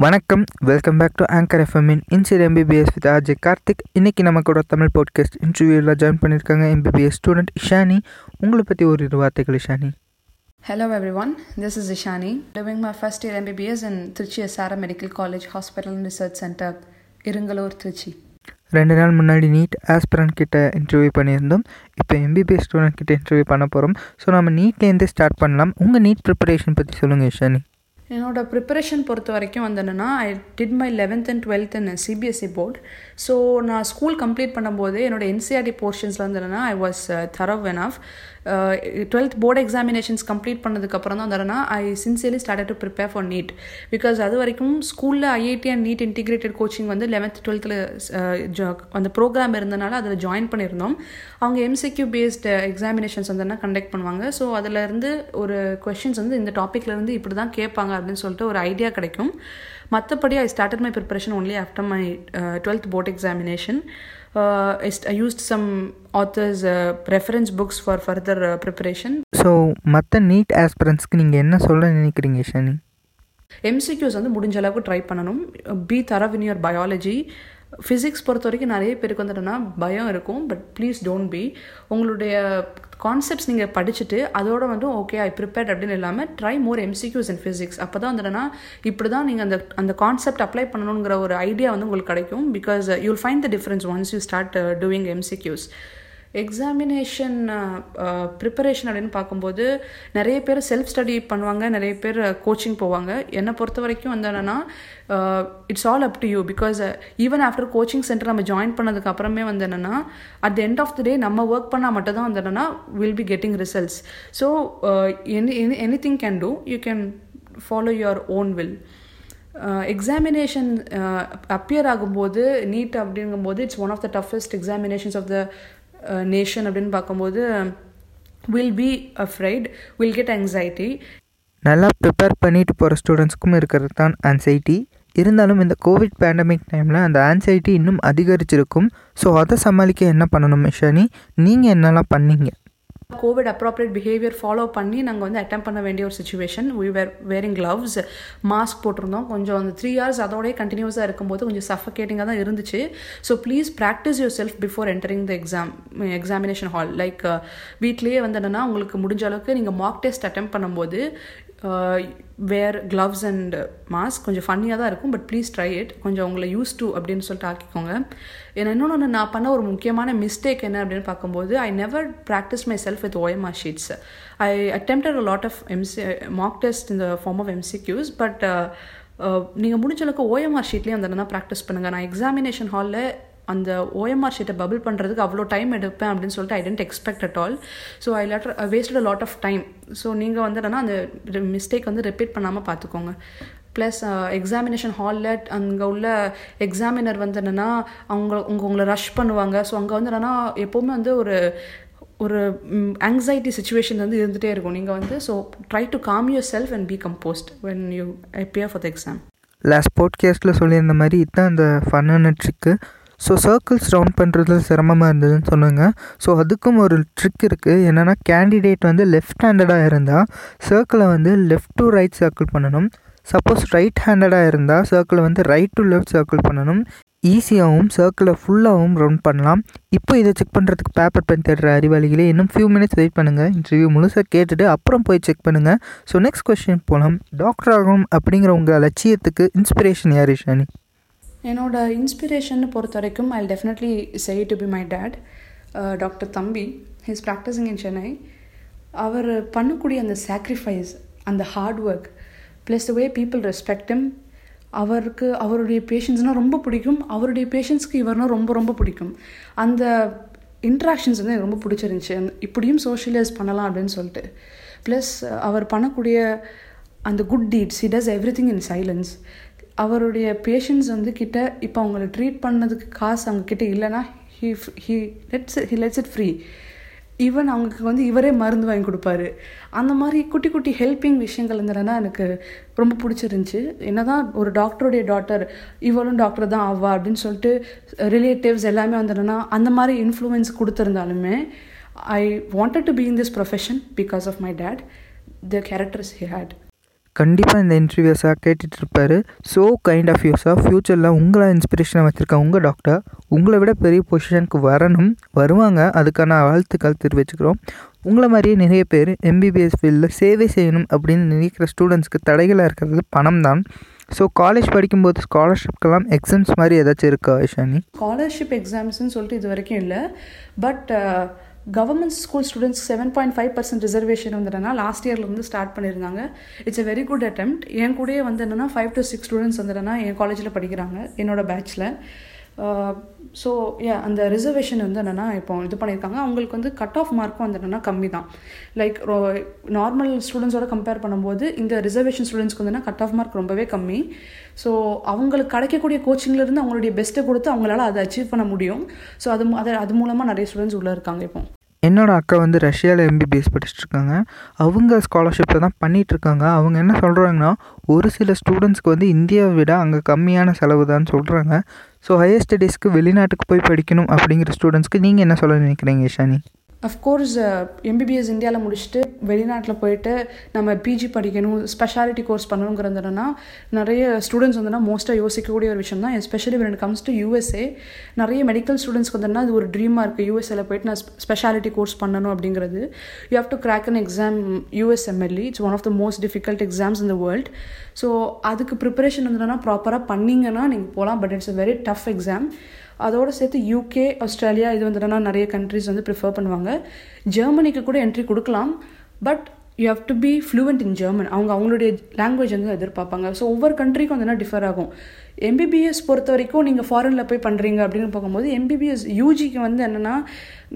வணக்கம். Welcome back to anchor எஃப்எம்மின் sincere MBBS with RJ Karthik இன்றைக்கி நம்ம கூட தமிழ் பாட்காஸ்ட் இன்டர்வியூவில் ஜாயின் பண்ணியிருக்காங்க எம்பிபிஎஸ் ஸ்டூடெண்ட் இஷானி உங்களை பற்றி ஒரு இரு வார்த்தைகள் Ishani Hello everyone, this is Ishani, doing my first year MBBS in Trichy SRM Medical College Hospital and Research Center, Irungalur, Trichy. ரெண்டு நாள் முன்னாடி நீட் ஆஸ்பிரண்ட் கிட்ட இன்டர்வியூ பண்ணியிருந்தோம். இப்போ எம்பிபிஎஸ் ஸ்டூடெண்ட் கிட்ட இன்டர்வியூ பண்ண போகிறோம் ஸோ நம்ம நீட்லேருந்தே ஸ்டார்ட் பண்ணலாம். உங்கள் நீட் ப்ரிப்பரேஷன் பற்றி சொல்லுங்கள் இஷானி என்னோடய ப்ரிப்பரேஷன் பொறுத்த வரைக்கும் வந்து என்னென்னா I did my eleventh and twelfth in CBSE board so நான் ஸ்கூல் கம்ப்ளீட் பண்ணும்போது என்னோட என்சிஆர்டி போர்ஷன்ஸில் வந்து என்னென்னா I was thorough of twelfth board examinations complete பண்ணதுக்கப்புறம் தான் வந்து I sincerely start to prepare for NEET because அது வரைக்கும் ஸ்கூலில் IIT and NEET integrated coaching வந்து லெவன்த் டுவெல்த்தில் uh, அந்த ப்ரோக்ராம் இருந்தனால அதில் ஜாயின் பண்ணியிருந்தோம். அவங்க எம்சிக்யூ பேஸ்டு எக்ஸாமினேஷன்ஸ் வந்து கண்டக்ட் பண்ணுவாங்க. ஸோ அதிலேருந்து ஒரு கொஷின்ஸ் வந்து இந்த டாப்பிக்லேருந்து இப்படி தான் கேட்பாங்க அப்படின்னு சொல்லிட்டு ஒரு ஐடியா கிடைக்கும். மற்றபடி I started my preparation only after my twelfth board examination uh, I used some authors' uh, reference books for further uh, preparation. So மற்ற நீட் ஆஸ்பிரண்ட்ஸ்க்கு நீங்கள் என்ன சொல்ல நினைக்கிறீங்க இஷானி எம்சிக்யூஸ் வந்து முடிஞ்ச அளவுக்கு ட்ரை பண்ணணும் be thorough in your biology physics பொறுத்த வரைக்கும் நிறைய பேருக்கு வந்துட்டோன்னா பயம் இருக்கும் பட் ப்ளீஸ் டோன்ட் பி உங்களுடைய கான்செப்ட்ஸ் நீங்கள் படிச்சுட்டு அதோட வந்து ஓகே ஐ ப்ரிப்பேர்ட் அப்படின்னு இல்லாமல் try more MCQs in physics அப்போ தான் வந்துட்டுனா இப்படி தான் நீங்கள் அந்த அந்த கான்செப்ட் அப்ளை பண்ணணுங்கிற ஒரு ஐடியா வந்து உங்களுக்கு கிடைக்கும் because you'll find the difference once you start doing MCQs examination preparation அப்படின்னு பார்க்கும்போது நிறைய பேர் செல்ஃப் ஸ்டடி பண்ணுவாங்க நிறைய பேர் கோச்சிங் போவாங்க. என்னை பொறுத்த வரைக்கும் வந்து என்னென்னா it's all up to you because even after coaching centre நம்ம ஜாயின் பண்ணதுக்கு அப்புறமே வந்து என்னென்னா at the end of the day நம்ம ஒர்க் பண்ணால் மட்டும் தான் வந்து என்னென்னா will be getting results so any anything can do you can follow your own will examination appear ஆகும்போது நீட் அப்படிங்கும்போது it's one of the toughest examinations of the nation அப்படின்னு பார்க்கும்போது will be afraid will get anxiety நல்லா prepare பண்ணிட்டு போகிற ஸ்டூடெண்ட்ஸ்க்கும் இருக்கிறது தான் anxiety இருந்தாலும் இந்த கோவிட் பேண்டமிக் டைமில் அந்த ஆன்சைட்டி இன்னும் அதிகரிச்சிருக்கும். ஸோ அதை சமாளிக்க என்ன பண்ணணும் மிஷானி? நீங்கள் என்னெல்லாம் பண்ணீங்க? கோவிட் அப்ராப்ரியேட் பிஹேவியர் ஃபாலோ பண்ணி நாங்கள் வந்து அட்டம் பண்ண வேண்டிய ஒரு situation we were wearing gloves mask போட்டிருந்தோம். கொஞ்சம் அந்த த்ரீ ஹவர்ஸ் அதோடய கண்டினியூஸாக இருக்கும்போது கொஞ்சம் சஃபகேட்டிங்காக தான் இருந்துச்சு. So please practise yourself before entering the exam examination hall like வீட்லேயே வந்து என்னென்னா உங்களுக்கு முடிஞ்ச அளவுக்கு நீங்கள் மார்க் டெஸ்ட் அட்டம் பண்ணும்போது வேர் க்ளவ்ஸ் அண்ட் மாஸ்க் கொஞ்சம் ஃபன்னியாக தான் இருக்கும் பட் ப்ளீஸ் ட்ரை இட் கொஞ்சம் உங்களை யூஸ் டு அப்படின்னு சொல்லிட்டு ஆக்கிக்கோங்க. ஏன்னா இன்னொன்று நான் பண்ண ஒரு முக்கியமான மிஸ்டேக் என்ன அப்படின்னு பார்க்கும்போது I never practise myself with OMR sheets I attempted a lot of MC mock test இந்த ஃபார்ம் ஆஃப் எம்சிக்யூஸ் பட் நீங்கள் முடிஞ்ச அளவுக்கு ஓஎம்ஆர் ஷீட்லேயே அந்த தான் ப்ராக்டிஸ் பண்ணுங்கள் நான் எக்ஸாமினேஷன் ஹாலில் அந்த ஓஎம்ஆர் ஷீட்டை பபிள் பண்ணுறதுக்கு அவ்வளோ டைம் எடுப்பேன் அப்படின்னு சொல்லிட்டு I didn't expect at all so I later wasted a lot of time so நீங்கள் வந்து என்னன்னா அந்த மிஸ்டேக் வந்து ரிப்பீட் பண்ணாமல் பார்த்துக்கோங்க ப்ளஸ் எக்ஸாமினேஷன் uh, ஹாலில் அங்கே உள்ள எக்ஸாமினர் வந்து என்னென்னா அவங்க உங்க உங்களை ரஷ் பண்ணுவாங்க. ஸோ அங்கே வந்து என்னென்னா எப்போவுமே வந்து ஒரு ஒரு ஆங்ஸைட்டி சுச்சுவேஷன் வந்து இருந்துகிட்டே இருக்கும். நீங்கள் வந்து so try to calm yourself and be composed when you appear for the exam last போட்காஸ்ட்டில் சொல்லியிருந்த மாதிரி இதுதான் அந்த ஃபன்னான ட்ரிக்கு ஸோ சர்க்கிள்ஸ் ரவுண்ட் பண்ணுறதுல சிரமமாக இருந்ததுன்னு சொன்னாங்க ஸோ அதுக்கும் ஒரு ட்ரிக் இருக்குது என்னென்னா கேண்டிடேட் வந்து லெஃப்ட் ஹேண்டடாக இருந்தால் சர்க்கிளை வந்து லெஃப்ட் டு ரைட் சர்க்கிள் பண்ணணும். சப்போஸ் ரைட் ஹேண்டடாக இருந்தால் சர்க்கிளை வந்து ரைட் டு லெஃப்ட் சர்க்கிள் பண்ணணும். ஈஸியாகவும் சர்க்கிளை ஃபுல்லாகவும் ரவுண்ட் பண்ணலாம். இப்போ இதை செக் பண்ணுறதுக்கு பேப்பர் பென் தேடுற அறிவாளிகளே இன்னும் ஃபியூ மினிட்ஸ் வெயிட் பண்ணுங்கள் இன்டர்வியூ முழுசாக கேட்டுட்டு அப்புறம் போய் செக் பண்ணுங்கள் ஸோ நெக்ஸ்ட் கொஸ்டின் போகலாம் டாக்டர் ஆகணும் அப்படிங்கிற உங்கள் லட்சியத்துக்கு இன்ஸ்பிரேஷன் யார் ஷானி? என்னோட இன்ஸ்பிரேஷன் பொறுத்த வரைக்கும் I definitely say to be my dad doctor Thambi. His practising in Chennai அவர் பண்ணக்கூடிய அந்த சாக்ரிஃபைஸ் அந்த hard work plus the way people ரெஸ்பெக்டும் அவருக்கு அவருடைய பேஷன்ஸ்னால் ரொம்ப பிடிக்கும். அவருடைய பேஷன்ஸ்க்கு இவர்னால் ரொம்ப ரொம்ப பிடிக்கும். அந்த இன்ட்ராக்ஷன்ஸ் வந்து எனக்கு ரொம்ப பிடிச்சிருந்துச்சி. இப்படியும் சோஷியலைஸ் பண்ணலாம் அப்படின்னு சொல்லிட்டு. ப்ளஸ் அவர் பண்ணக்கூடிய அந்த good deeds he does everything in silence அவருடைய பேஷண்ட்ஸ் வந்து கிட்ட இப்போ அவங்கள ட்ரீட் பண்ணதுக்கு காசு அவங்கக்கிட்ட இல்லைன்னா he he lets he lets it free even அவங்களுக்கு வந்து இவரே மருந்து வாங்கி கொடுப்பாரு. அந்த மாதிரி குட்டி குட்டி ஹெல்ப்பிங் விஷயங்கள் இருந்ததுனா எனக்கு ரொம்ப பிடிச்சிருந்துச்சி. என்ன தான் ஒரு டாக்டருடைய டாட்டர் இவளும் டாக்டர் தான் ஆவா அப்படின்னு சொல்லிட்டு ரிலேட்டிவ்ஸ் எல்லாமே வந்துடுனா அந்த மாதிரி influence கொடுத்துருந்தாலுமே I wanted to be in this profession because of my dad the characters he had கண்டிப்பாக இந்த இன்டர்வியூஸாக கேட்டுட்டு இருப்பார் ஸோ கைண்ட் ஆஃப் யூஸாக ஃப்யூச்சரில் உங்களை இன்ஸ்பிரேஷனாக வச்சுருக்க உங்கள் டாக்டர் உங்களை விட பெரிய பொசிஷனுக்கு வரணும். வருவாங்க. அதுக்கான வாழ்த்துக்கள் தெரிவிச்சுக்கிறோம். உங்களை மாதிரியே நிறைய பேர் எம்பிபிஎஸ் ஃபீல்டில் சேவை செய்யணும் அப்படின்னு நினைக்கிற ஸ்டூடெண்ட்ஸ்க்கு தடைகளாக இருக்கிறது பணம் தான் ஸோ காலேஜ் படிக்கும்போது ஸ்காலர்ஷிப்க்கெல்லாம் எக்ஸாம்ஸ் மாதிரி ஏதாச்சும் இருக்கா ஐஷானி? ஸ்காலர்ஷிப் எக்ஸாம்ஸ்னு சொல்லிட்டு இது வரைக்கும் இல்லை. But government school students seven point five percent reservation வந்துட்டனா last இயர்லேருந்து ஸ்டார்ட் பண்ணியிருந்தாங்க it's a very good attempt. என் கூடயே வந்து என்னென்னா ஃபைவ் டு சிக்ஸ் ஸ்டூடெண்ட்ஸ் வந்துட்டனா என் காலேஜில் படிக்கிறாங்க என்னோட பேட்ச்சில் Uh, ஸோ ஏ அந்த ரிசர்வேஷன் வந்து என்னென்னா இப்போ இது பண்ணியிருக்காங்க. அவங்களுக்கு வந்து கட் ஆஃப் மார்க்கும் வந்து என்னென்னா கம்மி தான் லைக் நார்மல் ஸ்டூடெண்ட்ஸோட கம்பேர் பண்ணும்போது இந்த ரிசர்வேஷன் ஸ்டூடெண்ட்ஸ்க்கு வந்து கட் ஆஃப் மார்க் ரொம்பவே கம்மி. ஸோ அவங்களுக்கு கிடைக்கக்கூடிய கோச்சிங்லேருந்து அவங்களுடைய பெஸ்ட்டை கொடுத்து அவங்களால அதை அச்சீவ் பண்ண முடியும். ஸோ அது அது அது மூலமாக நிறைய ஸ்டூடெண்ட்ஸ் உள்ளே இருக்காங்க இப்போ. என்னோடய அக்கா வந்து ரஷ்யாவில் எம்பிபிஎஸ் படிச்சுட்டு இருக்காங்க அவங்க ஸ்காலர்ஷிப்பில் தான் பண்ணிகிட்ருக்காங்க இருக்காங்க அவங்க என்ன சொல்கிறாங்கன்னா ஒரு சில ஸ்டூடெண்ட்ஸ்க்கு வந்து இந்தியாவை விட அங்கே கம்மியான செலவு தான் சொல்கிறாங்க ஸோ ஹையர் ஸ்டடீஸ்க்கு வெளிநாட்டுக்கு போய் படிக்கணும் அப்படிங்கிற ஸ்டூடெண்ட்ஸ்க்கு நீங்கள் என்ன சொல்ல நினைக்கிறீங்க ஷானி? அஃப்கோர்ஸ் எம்பிபிஎஸ் இந்தியாவில் முடிச்சுட்டு வெளிநாட்டில் போயிட்டு நம்ம பிஜி படிக்கணும் ஸ்பெஷாலிட்டி கோர்ஸ் பண்ணணுங்கிறதுனா நிறைய ஸ்டூடெண்ட்ஸ் வந்துன்னா மோஸ்ட்டாக யோசிக்கக்கூடிய ஒரு விஷயம் தான் especially when it comes to USA நிறைய மெடிக்கல் ஸ்டூடெண்ட்ஸ்க்கு வந்துன்னா அது ஒரு ட்ரீமாக இருக்குது யூஎஸ்ஏல போயிட்டு நான் ஸ்பெஷாலிட்டி கோர்ஸ் பண்ணணும் அப்படிங்கிறது. You have to crack an exam USMLE it's one of the most difficult exams in the world so அதுக்கு ப்ரிப்பரேஷன் வந்துன்னா ப்ராப்பராக பண்ணிங்கன்னா நீங்கள் போகலாம். But it's a very tough exam அதோடு சேர்த்து யூகே ஆஸ்திரேலியா இது வந்துட்டுனா நிறைய கண்ட்ரிஸ் வந்து ப்ரிஃபர் பண்ணுவாங்க. ஜெர்மனிக்கு கூட என்ட்ரி கொடுக்கலாம். But you have to be fluent in German அவங்க அவங்களுடைய லாங்குவேஜ் வந்து எதிர்பார்ப்பாங்க. ஸோ ஒவ்வொரு கண்ட்ரிக்கும் வந்து டிஃபர் ஆகும்? எம்பிபிஎஸ் பொறுத்த வரைக்கும் நீங்கள் ஃபாரினில் போய் பண்ணுறீங்க அப்படின்னு பார்க்கும்போது எம்பிபிஎஸ் யூஜிக்கு வந்து என்னென்னா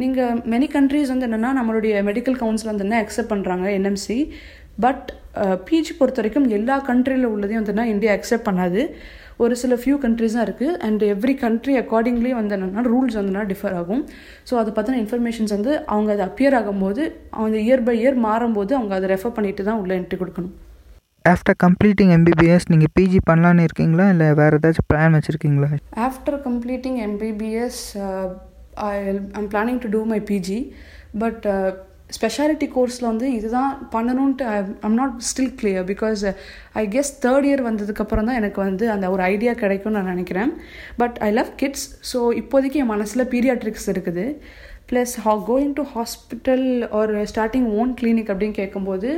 நீங்கள் மெனி கண்ட்ரிஸ் வந்து என்னென்னா நம்மளுடைய மெடிக்கல் கவுன்சில் வந்து என்ன அக்செப்ட் பண்ணுறாங்க என்எம்சி பட் பிஜி பொறுத்த வரைக்கும் எல்லா கண்ட்ரியில் உள்ளதையும் வந்துன்னா இந்தியா அக்செப்ட் பண்ணாது. ஒரு சில ஃபியூ கண்ட்ரிஸ் தான் இருக்குது அண்ட் எவ்ரி கண்ட்ரி அக்கார்டிங்லி வந்து என்னென்னா ரூல்ஸ் வந்துன்னா டிஃபர் ஆகும். ஸோ அதை பற்றின இன்ஃபர்மேஷன்ஸ் வந்து அவங்க அது அப்பியர் ஆகும்போது அவங்க இயர் பை இயர் மாறும்போது அவங்க அதை ரெஃபர் பண்ணிட்டு தான் உள்ள என்ட்ரி கொடுக்கணும். ஆஃப்டர் கம்ப்ளீட்டிங் எம்பிபிஎஸ் நீங்கள் பிஜி பண்ணலான்னு இருக்கீங்களா? இல்லை வேறு ஏதாச்சும் பிளான் வச்சுருக்கீங்களா? After completing MBBS I I'm planning to do my PG but speciality கோர்ஸில் வந்து இதுதான் பண்ணணுன்ட்டு I'm not still clear because I guess third year வந்ததுக்கப்புறம் தான் எனக்கு வந்து அந்த ஒரு ஐடியா கிடைக்கும்னு நான் நினைக்கிறேன். But I love kids so இப்போதைக்கு என் மனசில் பீரியாட்ரிக்ஸ் இருக்குது. Plus ah going to hospital ஒரு ஸ்டார்டிங் ஓன் கிளினிக் அப்படின்னு கேட்கும்போது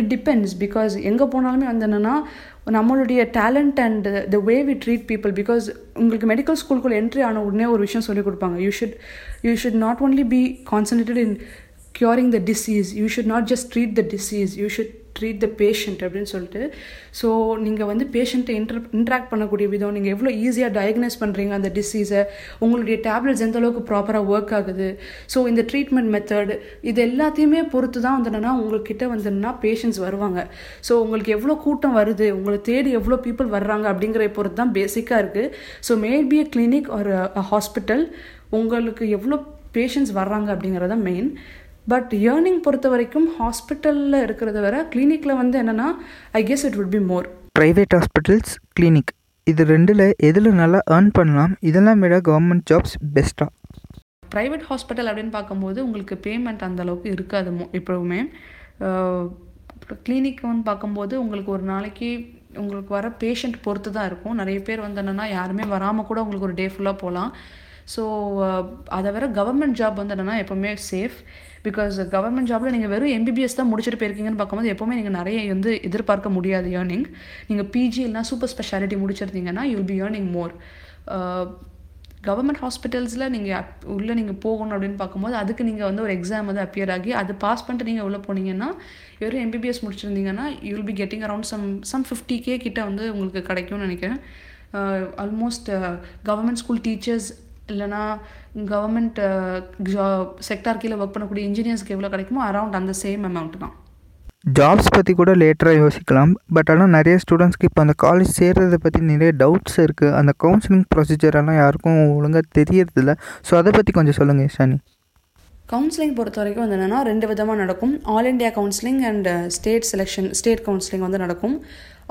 இட் டிபெண்ட்ஸ் பிகாஸ் எங்கே போனாலுமே வந்து என்னென்னா நம்மளுடைய talent and the way we treat people because உங்களுக்கு மெடிக்கல் ஸ்கூலுக்குள்ள என்ட்ரி ஆன உடனே ஒரு விஷயம் சொல்லிக் கொடுப்பாங்க. You should you should not only be concentrated in curing the disease you should not just treat the disease you should treat the patient அப்படின்னு சொல்லிட்டு. ஸோ நீங்கள் வந்து பேஷண்ட்டை இன்டர் இன்ட்ராக்ட் பண்ணக்கூடிய விதம் நீங்கள் எவ்வளோ ஈஸியாக டயக்னைஸ் பண்ணுறீங்க அந்த டிசீஸை உங்களுடைய டேப்லெட்ஸ் எந்த அளவுக்கு ப்ராப்பராக ஒர்க் ஆகுது. ஸோ இந்த ட்ரீட்மெண்ட் மெத்தட் இது எல்லாத்தையுமே பொறுத்து தான் வந்துன்னா உங்கள்கிட்ட வந்துன்னா பேஷண்ட்ஸ் வருவாங்க. ஸோ உங்களுக்கு எவ்வளோ கூட்டம் வருது உங்களை தேடி எவ்வளோ பீப்புள் வர்றாங்க அப்படிங்கிற பொறுத்து தான் பேசிக்காக இருக்குது so maybe be a clinic ஒரு ஹாஸ்பிட்டல் உங்களுக்கு எவ்வளோ பேஷண்ட்ஸ் வர்றாங்க அப்படிங்கிறது தான் மெயின் பட் ஏர்னிங் பொறுத்த வரைக்கும் ஹாஸ்பிட்டலில் இருக்கிறத விட கிளினிக்கில் வந்து என்னென்னா I guess it would be more private hospitals clinic இது ரெண்டில் எதில் நல்லா ஏர்ன் பண்ணலாம் இதெல்லாம் விட கவர்மெண்ட் ஜாப்ஸ் பெஸ்ட்டாக ப்ரைவேட் ஹாஸ்பிட்டல் அப்படின்னு பார்க்கும்போது உங்களுக்கு பேமெண்ட் அந்த அளவுக்கு இருக்காது மோ எப்போவுமே கிளினிக்னு பார்க்கும்போது உங்களுக்கு ஒரு நாளைக்கு உங்களுக்கு வர பேஷண்ட் பொறுத்து தான் இருக்கும். நிறைய பேர் வந்து என்னென்னா யாருமே வராமல் கூட உங்களுக்கு ஒரு டே ஃபுல்லாக போகலாம் ஸோ அதை விட கவர்மெண்ட் ஜாப் வந்து என்னென்னா எப்போவுமே சேஃப் பிகாஸ் கவர்மெண்ட் ஜாபில் நீங்கள் வெறும் எம்பிபிஎஸ் தான் முடிச்சுட்டு போயிருக்கீங்கன்னு பார்க்கும்போது எப்போவுமே நீங்கள் நிறைய வந்து எதிர்பார்க்க முடியாது ஏர்னிங் நீங்கள் பிஜி இல்லைனா super speciality முடிச்சிருந்தீங்கன்னா you will be earning more government ஹாஸ்பிட்டல்ஸில் நீங்கள் உள்ளே நீங்கள் போகணும் அப்படின்னு பார்க்கும்போது அதுக்கு நீங்கள் வந்து ஒரு எக்ஸாம் வந்து அப்பியர் ஆகி அது பாஸ் பண்ணிட்டு நீங்கள் உள்ளே போனீங்கன்னா வெறும் MBBS முடிச்சிருந்தீங்கன்னா you will be getting around some some fifty K கிட்ட வந்து உங்களுக்கு கிடைக்கும்னு நினைக்கிறேன். ஆல்மோஸ்ட் கவர்மெண்ட் ஸ்கூல் டீச்சர்ஸ் இல்லைனா கவர்மெண்ட் செக்டார் கீழே ஒர்க் பண்ணக்கூடிய இன்ஜினியர்ஸ்க்கு எவ்வளோ கிடைக்குமோ அரௌண்ட் அந்த சேம் அமௌண்ட் தான். ஜாப்ஸ் பற்றி கூட லேட்டராக யோசிக்கலாம். பட் ஆனால் நிறைய ஸ்டூடெண்ட்ஸ்க்கு இப்போ அந்த காலேஜ் சேர்றதை பற்றி நிறைய டவுட்ஸ் இருக்குது அந்த கவுன்சிலிங் ப்ரொசீஜரெல்லாம் யாருக்கும் ஒழுங்காக தெரியறதில்ல. ஸோ அதை பற்றி கொஞ்சம் சொல்லுங்கள் ஷானி. கவுன்சிலிங் பொறுத்த வரைக்கும் வந்து என்னென்னா ரெண்டு விதமாக நடக்கும். All India counselling and state selection state counselling வந்து நடக்கும்.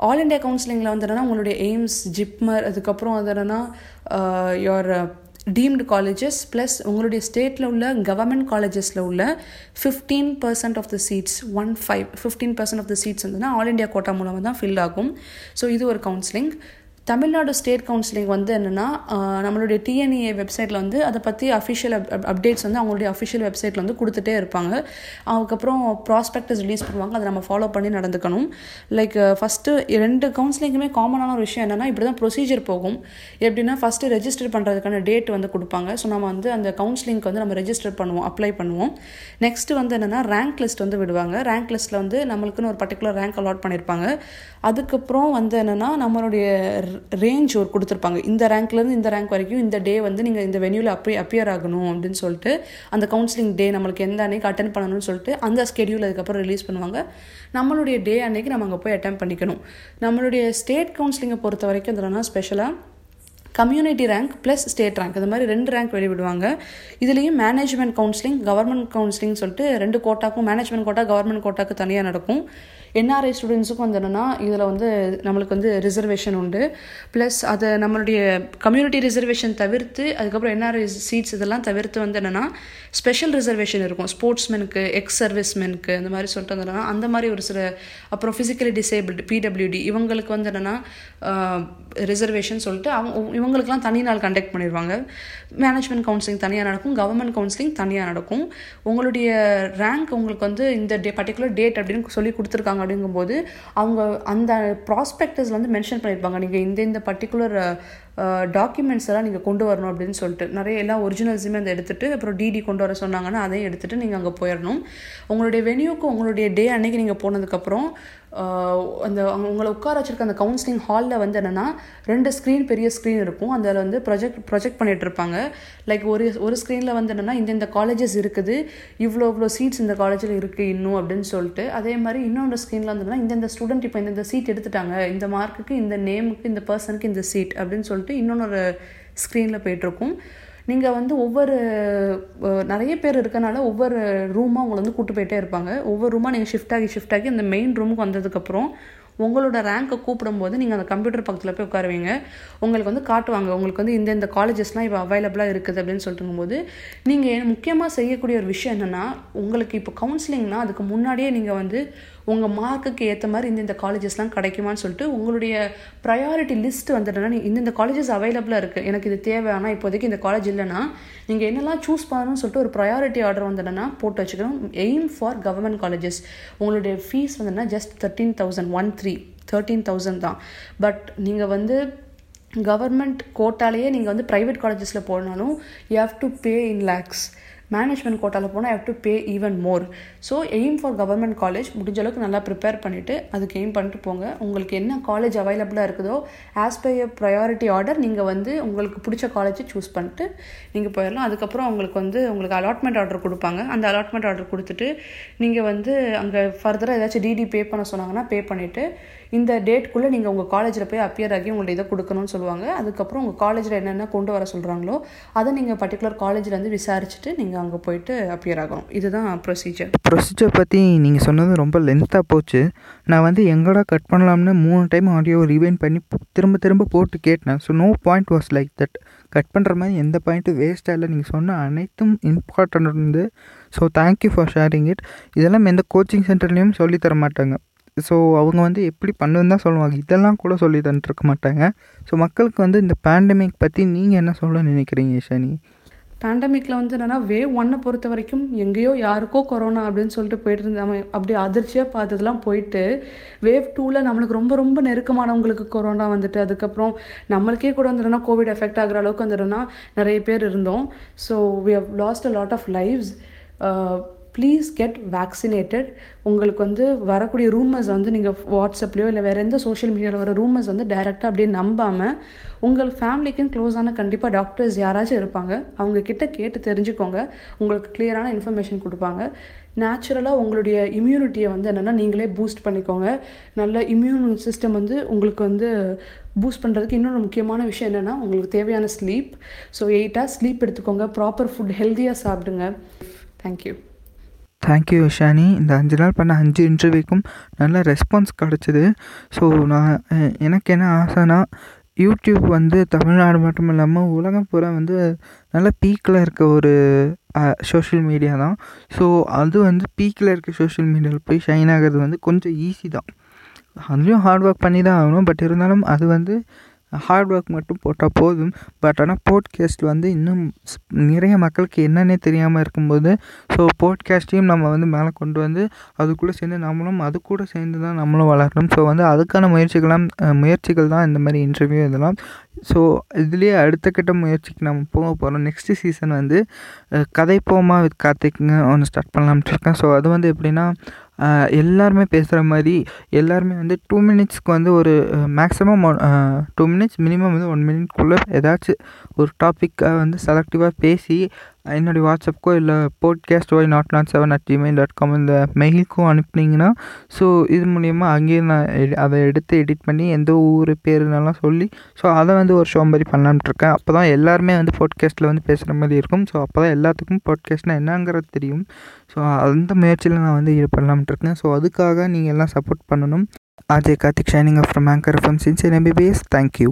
ஆல் இண்டியா கவுன்சிலிங்கில் வந்து என்னென்னா உங்களுடைய எய்ம்ஸ் ஜிப்மர் அதுக்கப்புறம் வந்து என்னென்னா யோர் டீம்டு காலேஜஸ் ப்ளஸ் உங்களுடைய ஸ்டேட்டில் உள்ள கவர்மெண்ட் காலேஜஸில் உள்ள fifteen percent of the seats one five fifteen percent of the seats வந்துன்னா ஆல் இண்டியா கோட்டா மூலமாக தான் ஃபில் ஆகும். ஸோ இது ஒரு கவுன்சிலிங் தமிழ்நாடு ஸ்டேட் கவுன்சிலிங் வந்து என்னென்னா நம்மளுடைய டிஎன்இஏ வெப்சைட்டில் வந்து அதை பற்றி அஃபிஷியல் அப்டேட்ஸ் வந்து அவங்களுடைய அஃபிஷியல் வெப்சைட்டில் வந்து கொடுத்துட்டே இருப்பாங்க. அதுக்கப்புறம் ப்ராஸ்பெக்டஸ் ரிலீஸ் பண்ணுவாங்க. அதை நம்ம ஃபாலோ பண்ணி நடந்துக்கணும். லைக் ஃபஸ்ட்டு ரெண்டு கவுன்சிலிங்குமே காமனான ஒரு விஷயம் என்னென்னா இப்படி தான் ப்ரொசீஜர் போகும். எப்படின்னா ஃபஸ்ட்டு ரெஜிஸ்டர் பண்ணுறதுக்கான டேட் வந்து கொடுப்பாங்க. ஸோ நம்ம வந்து அந்த கவுன்சிலிங்க்கு வந்து நம்ம ரெஜிஸ்டர் பண்ணுவோம் அப்ளை பண்ணுவோம். நெக்ஸ்ட் வந்து என்னென்னா ரேங்க் லிஸ்ட் வந்து விடுவாங்க. ரேங்க் லிஸ்ட்டில் வந்து நம்மளுக்குன்னு ஒரு பர்டிகுலர் ரேங்க் அலாட் பண்ணியிருப்பாங்க அதுக்கப்புறம் வந்து என்னென்னா நம்மளுடைய ரேஞ்ச் ஒரு கொடுத்துருப்பாங்க. இந்த ரேங்க்லேருந்து இந்த ரேங்க் வரைக்கும் இந்த டே வந்து நீங்கள் இந்த வென்யூவில் அப்படி அப்பியர் ஆகணும் அப்படின்னு சொல்லிட்டு அந்த கவுன்சிலிங் டே நம்மளுக்கு எந்த அன்னைக்கு அட்டன் பண்ணணும்னு சொல்லிட்டு அந்த ஸ்கெடியூல் அதுக்கப்புறம் ரிலீஸ் பண்ணுவாங்க. நம்மளுடைய டே அன்னைக்கு நம்ம அங்கே போய் அட்டன் பண்ணிக்கணும். நம்மளுடைய ஸ்டேட் கவுன்சிலிங்கை பொறுத்த வரைக்கும் என்னன்னா ஸ்பெஷலாக community rank plus state rank இது மாதிரி ரெண்டு ரேங்க் வெளிவிடுவாங்க இதுலேயும் மேனேஜ்மெண்ட் கவுன்சிலிங் கவர்மெண்ட் கவுன்சிலிங் சொல்லிட்டு ரெண்டு கோட்டாக்கும் மேனேஜ்மெண்ட் கோட்டா கவர்மெண்ட் கோட்டாக்கு தனியாக நடக்கும். என்ஆர்ஐ ஸ்டூடெண்ட்ஸுக்கும் வந்து என்னென்னா இதில் வந்து நம்மளுக்கு வந்து ரிசர்வேஷன் உண்டு. ப்ளஸ் அதை நம்மளுடைய கம்யூனிட்டி ரிசர்வேஷன் தவிர்த்து அதுக்கப்புறம் என்ஆர்ஐ சீட்ஸ் இதெல்லாம் தவிர்த்து வந்து என்னென்னா ஸ்பெஷல் ரிசர்வேஷன் இருக்கும். ஸ்போர்ட்ஸ்மெனுக்கு எக்ஸ் சர்வீஸ்மெனுக்கு அந்த மாதிரி சொல்லிட்டு வந்தோன்னா அந்த மாதிரி ஒரு சில அப்புறம் ஃபிசிக்கலி டிசேபிள்டு பிடபிள்யூடி இவங்களுக்கு வந்து என்னென்னா ரிசர்வேஷன் சொல்லிட்டு அவங்க இவங்களுக்குலாம் தனி நாள் கண்டக்ட் பண்ணிடுவாங்க மேனேஜ்மெண்ட் கவுன்சிலிங் தனியாக நடக்கும் கவர்மெண்ட் கவுன்சிலிங் தனியாக நடக்கும். உங்களுடைய ரேங்க் உங்களுக்கு வந்து இந்த டே பர்டிகுலர் டேட் அப்படின்னு சொல்லி கொடுத்துருக்காங்க அப்படிங்கும்போது அவங்க அந்த ப்ராஸ்பெக்டஸில் வந்து மென்ஷன் பண்ணியிருப்பாங்க நீங்கள் இந்த இந்த பர்டிகுலர் டாக்குமெண்ட்ஸ் எல்லாம் நீங்கள் கொண்டு வரணும் அப்படின்னு சொல்லிட்டு. நிறைய எல்லா ஒரிஜினல்ஸுமே அதை எடுத்துகிட்டு அப்புறம் டிடி கொண்டு வர சொன்னாங்கன்னா அதையும் எடுத்துகிட்டு நீங்கள் அங்கே போயிடணும். உங்களுடைய வெனியூக்கு உங்களுடைய டே அன்னைக்கு நீங்கள் போனதுக்கப்புறம் அந்த உங்களை உட்கார வச்சிருக்க அந்த கவுன்சிலிங் ஹாலில் வந்து என்னென்னா ரெண்டு ஸ்க்ரீன் பெரிய ஸ்க்ரீன் இருக்கும். அதில் வந்து ப்ரொஜெக்ட் ப்ரொஜெக்ட் பண்ணிகிட்ருப்பாங்க இருப்பாங்க. லைக் ஒரு ஒரு ஸ்க்ரீனில் வந்து என்னென்னா இந்த இந்த காலேஜஸ் இருக்குது. இவ்வளோ இவ்வளோ சீட்ஸ் இந்த காலேஜில் இருக்குது இன்னும் அப்படின்னு சொல்லிட்டு. அதே மாதிரி இன்னொன்று ஸ்க்ரீனில் வந்து இந்தந்த ஸ்டூடெண்ட் இப்போ இந்த சீட் எடுத்துட்டாங்க. இந்த மார்க்குக்கு இந்த நேமுக்கு இந்த பர்சனுக்கு இந்த சீட் அப்படின்னு சொல்லிட்டு இன்னொன்று ஸ்க்ரீனில் போயிட்டுருக்கும் நீங்கள் வந்து ஒவ்வொரு நிறைய பேர் இருக்கனால ஒவ்வொரு ரூமாக உங்களை வந்து கூட்டு போயிட்டே இருப்பாங்க. ஒவ்வொரு ரூமாக நீங்கள் ஷிஃப்ட் ஆகி ஷிஃப்ட் ஆகி அந்த மெயின் ரூமுக்கு வந்ததுக்கப்புறம் உங்களோட ரேங்க்கை கூப்பிடும்போது நீங்கள் அந்த கம்ப்யூட்டர் பக்கத்தில் போய் உட்காருவீங்க. உங்களுக்கு வந்து காட்டுவாங்க. உங்களுக்கு வந்து இந்த இந்த காலேஜஸ்லாம் இப்போ அவைலபிளாக இருக்குது அப்படின்னு சொல்லிட்டு நீங்கள் முக்கியமாக செய்யக்கூடிய ஒரு விஷயம் என்னென்னா உங்களுக்கு இப்போ கவுன்சிலிங்னால் அதுக்கு முன்னாடியே நீங்கள் வந்து உங்கள் மார்க்குக்கு ஏற்ற மாதிரி இந்த இந்த காலேஜஸ்லாம் கிடைக்குமான்னு சொல்லிட்டு உங்களுடைய ப்ரையாரிட்டி லிஸ்ட் வந்துட்டுனா நீ இந்த காலேஜஸ் அவைலபிளாக இருக்குது எனக்கு இது தேவை. ஆனால் இப்போதைக்கு இந்த காலேஜ் இல்லைன்னா நீங்கள் என்னெல்லாம் சூஸ் பண்ணணும்னு சொல்லிட்டு ஒரு ப்ரையாரிட்டி ஆர்டர் வந்துட்டுனா போட்டு வச்சுக்கணும். எய்ம் ஃபார் கவர்மெண்ட் காலேஜஸ் உங்களுடைய ஃபீஸ் வந்துன்னா just thirteen thousand one three thirteen thousand தான். பட் நீங்கள் வந்து கவர்மெண்ட் கோட்டாலேயே நீங்கள் வந்து ப்ரைவேட் காலேஜஸில் போனாலும் you have to pay in lakhs management கோட்டாவில் போனால் have to pay even more so aim for government college முடிஞ்ச அளவுக்கு நல்லா ப்ரிப்பேர் பண்ணிவிட்டு அதுக்கு எய்ம் பண்ணிட்டு போங்க. உங்களுக்கு என்ன காலேஜ் அவைலபிளாக இருக்குதோ as by a priority order நீங்கள் வந்து உங்களுக்கு பிடிச்ச காலேஜை சூஸ் பண்ணிட்டு நீங்கள் போயிடலாம். அதுக்கப்புறம் உங்களுக்கு வந்து உங்களுக்கு அலாட்மெண்ட் ஆர்டர் கொடுப்பாங்க. அந்த அலாட்மெண்ட் ஆர்டர் கொடுத்துட்டு நீங்கள் வந்து அங்கே ஃபர்தராக ஏதாச்சும் டிடி பே பண்ண சொன்னாங்கன்னா பே பண்ணிவிட்டு இந்த டேட்குள்ளே நீங்கள் உங்கள் காலேஜில் போய் அப்பியர் ஆகி உங்கள்ட்ட இதை கொடுக்கணும்னு சொல்லுவாங்க. அதுக்கப்புறம் உங்கள் காலேஜில் என்னென்ன கொண்டு வர சொல்கிறாங்களோ அதை நீங்கள் பர்டிகுலர் காலேஜில் வந்து விசாரிச்சுட்டு நீங்கள் அங்கே போயிட்டு அப்பியர் ஆகணும். இதுதான் ப்ரொசீஜர் ப்ரொசீஜர் பற்றி நீங்கள் சொன்னது ரொம்ப லென்த்தாக போச்சு. நான் வந்து எங்கடா கட் பண்ணலாம்னு மூணு டைம் ஆடியோ ரிவைன் பண்ணி திரும்ப திரும்ப போட்டு கேட்டேன். So no point was like that cut பண்ணுற மாதிரி எந்த பாயிண்ட்டும் வேஸ்ட்டாக இல்லை. நீங்கள் சொன்ன அனைத்தும் இம்பார்ட்டன்ட் இருந்து so thank you for sharing it இதெல்லாம் எந்த கோச்சிங் சென்டர்லேயும் சொல்லித்தர மாட்டாங்க. ஸோ அவங்க வந்து எப்படி பண்ணுன்னு தான் சொல்லுவாங்க. இதெல்லாம் கூட சொல்லி தந்துருக்க மாட்டாங்க. ஸோ மக்களுக்கு வந்து இந்த பேண்டமிக் பற்றி நீங்கள் என்ன சொல்ல நினைக்கிறீங்க ஷனி பேண்டமிக்கில் வந்து என்னென்னா வேவ் ஒன்னை பொறுத்த வரைக்கும் எங்கேயோ யாருக்கோ கொரோனா அப்படின்னு சொல்லிட்டு போயிட்டு இருந்தாங்க அப்படி அதிர்ச்சியாக பார்த்ததுலாம் போயிட்டு வேவ் டூவில் நம்மளுக்கு ரொம்ப ரொம்ப நெருக்கமானவங்களுக்கு கொரோனா வந்துட்டு அதுக்கப்புறம் நம்மளுக்கே கூட வந்துடுனா கோவிட் எஃபெக்ட் ஆகிற அளவுக்கு வந்துடுனா நிறைய பேர் இருந்தோம். So we have lost a lot of lives please get vaccinated உங்களுக்கு வந்து வரக்கூடிய ரூமர்ஸ் வந்து நீங்கள் வாட்ஸ்அப்லேயோ இல்லை வேறு எந்த சோஷியல் மீடியாவில் வர ரூமர்ஸ் வந்து டைரெக்டாக அப்படியே நம்பாமல் உங்கள் ஃபேமிலிக்கும் க்ளோஸான கண்டிப்பாக டாக்டர்ஸ் யாராச்சும் இருப்பாங்க. அவங்கக்கிட்ட கேட்டு தெரிஞ்சுக்கோங்க. உங்களுக்கு கிளியரான இன்ஃபர்மேஷன் கொடுப்பாங்க. நேச்சுரலாக உங்களுடைய இம்யூனிட்டியை வந்து என்னென்னா நீங்களே பூஸ்ட் பண்ணிக்கோங்க. நல்ல இம்யூன் சிஸ்டம் வந்து உங்களுக்கு வந்து பூஸ்ட் பண்ணுறதுக்கு இன்னொரு முக்கியமான விஷயம் என்னென்னா உங்களுக்கு தேவையான ஸ்லீப் ஸோ எயிட்டாக ஸ்லீப் எடுத்துக்கோங்க. ப்ராப்பர் ஃபுட் ஹெல்த்தியாக சாப்பிடுங்க. தேங்க்யூ தேங்க்யூ ஷானி இந்த அஞ்சு நாள் பண்ண அஞ்சு இன்டர்வியூக்கும் நல்ல ரெஸ்பான்ஸ் கிடச்சிது. ஸோ நான் எனக்கு என்ன ஆசைனா யூடியூப் வந்து தமிழ்நாடு மட்டும் இல்லாமல் உலகம் பூரா வந்து நல்ல பீக்கில் இருக்க ஒரு சோஷியல் மீடியா தான். ஸோ அது வந்து பீக்கில் இருக்க சோஷியல் மீடியாவில் போய் ஷைன் ஆகிறது வந்து கொஞ்சம் ஈஸி தான். அதுலேயும் ஹார்ட் ஒர்க் பண்ணி தான் ஆகணும். பட் இருந்தாலும் அது வந்து ஹார்ட் ஒர்க் மட்டும் போட்டால் போதும். பட் ஆனால் போட்காஸ்ட் வந்து இன்னும் நிறைய மக்களுக்கு என்னன்னே தெரியாமல் இருக்கும்போது ஸோ போட்காஸ்ட்டையும் நம்ம வந்து மேலே கொண்டு வந்து அதுக்குள்ளே சேர்ந்து நம்மளும் அது கூட சேர்ந்து தான் நம்மளும் வளரணும். ஸோ வந்து அதுக்கான முயற்சிகள்லாம் முயற்சிகள் தான் இந்த மாதிரி இன்டர்வியூ இதெல்லாம். ஸோ இதுலேயே அடுத்த கட்ட முயற்சிக்கு நம்ம போக போகிறோம் நெக்ஸ்ட் சீசன் வந்து கதை போமா வித் கார்த்திக்னு ஒன்று ஸ்டார்ட் பண்ணலாம்னு இருக்கேன். ஸோ அது வந்து எப்படின்னா எல்லாருமே பேசுகிற மாதிரி எல்லாருமே வந்து டூ மினிட்ஸ்க்கு வந்து ஒரு மேக்ஸிமம் டூ மினிட்ஸ் மினிமம் வந்து ஒன் மினிட்குள்ளே ஏதாச்சும் ஒரு டாப்பிக்கை வந்து செலக்டிவாக பேசி என்னுடைய வாட்ஸ்அப்க்கோ இல்லை podcast why not not seven at Gmail dot com இந்த மெயிலுக்கும் அனுப்புனீங்கன்னா ஸோ இது மூலிமா அங்கேயே நான் எடி- அதை எடுத்து எடிட் பண்ணி எந்த ஊர் பேருன்னெல்லாம் சொல்லி ஸோ அதை வந்து ஒரு ஷோ மாதிரி பண்ணலாம்னு இருக்கேன் அப்போ தான் எல்லாருமே வந்து போட்காஸ்ட்டில் வந்து பேசுகிற மாதிரி இருக்கும். ஸோ அப்போ தான் எல்லாத்துக்கும் போட்காஸ்ட்னால் என்னங்கிறது தெரியும். ஸோ அந்த முயற்சியில் நான் வந்து ஈடுபடலாம்னு இருக்கேன் ஸோ அதுக்காக நீங்கள் எல்லாம் சப்போர்ட் பண்ணணும். Ajay Karthik signing off from anchor from sincere MBBS thank you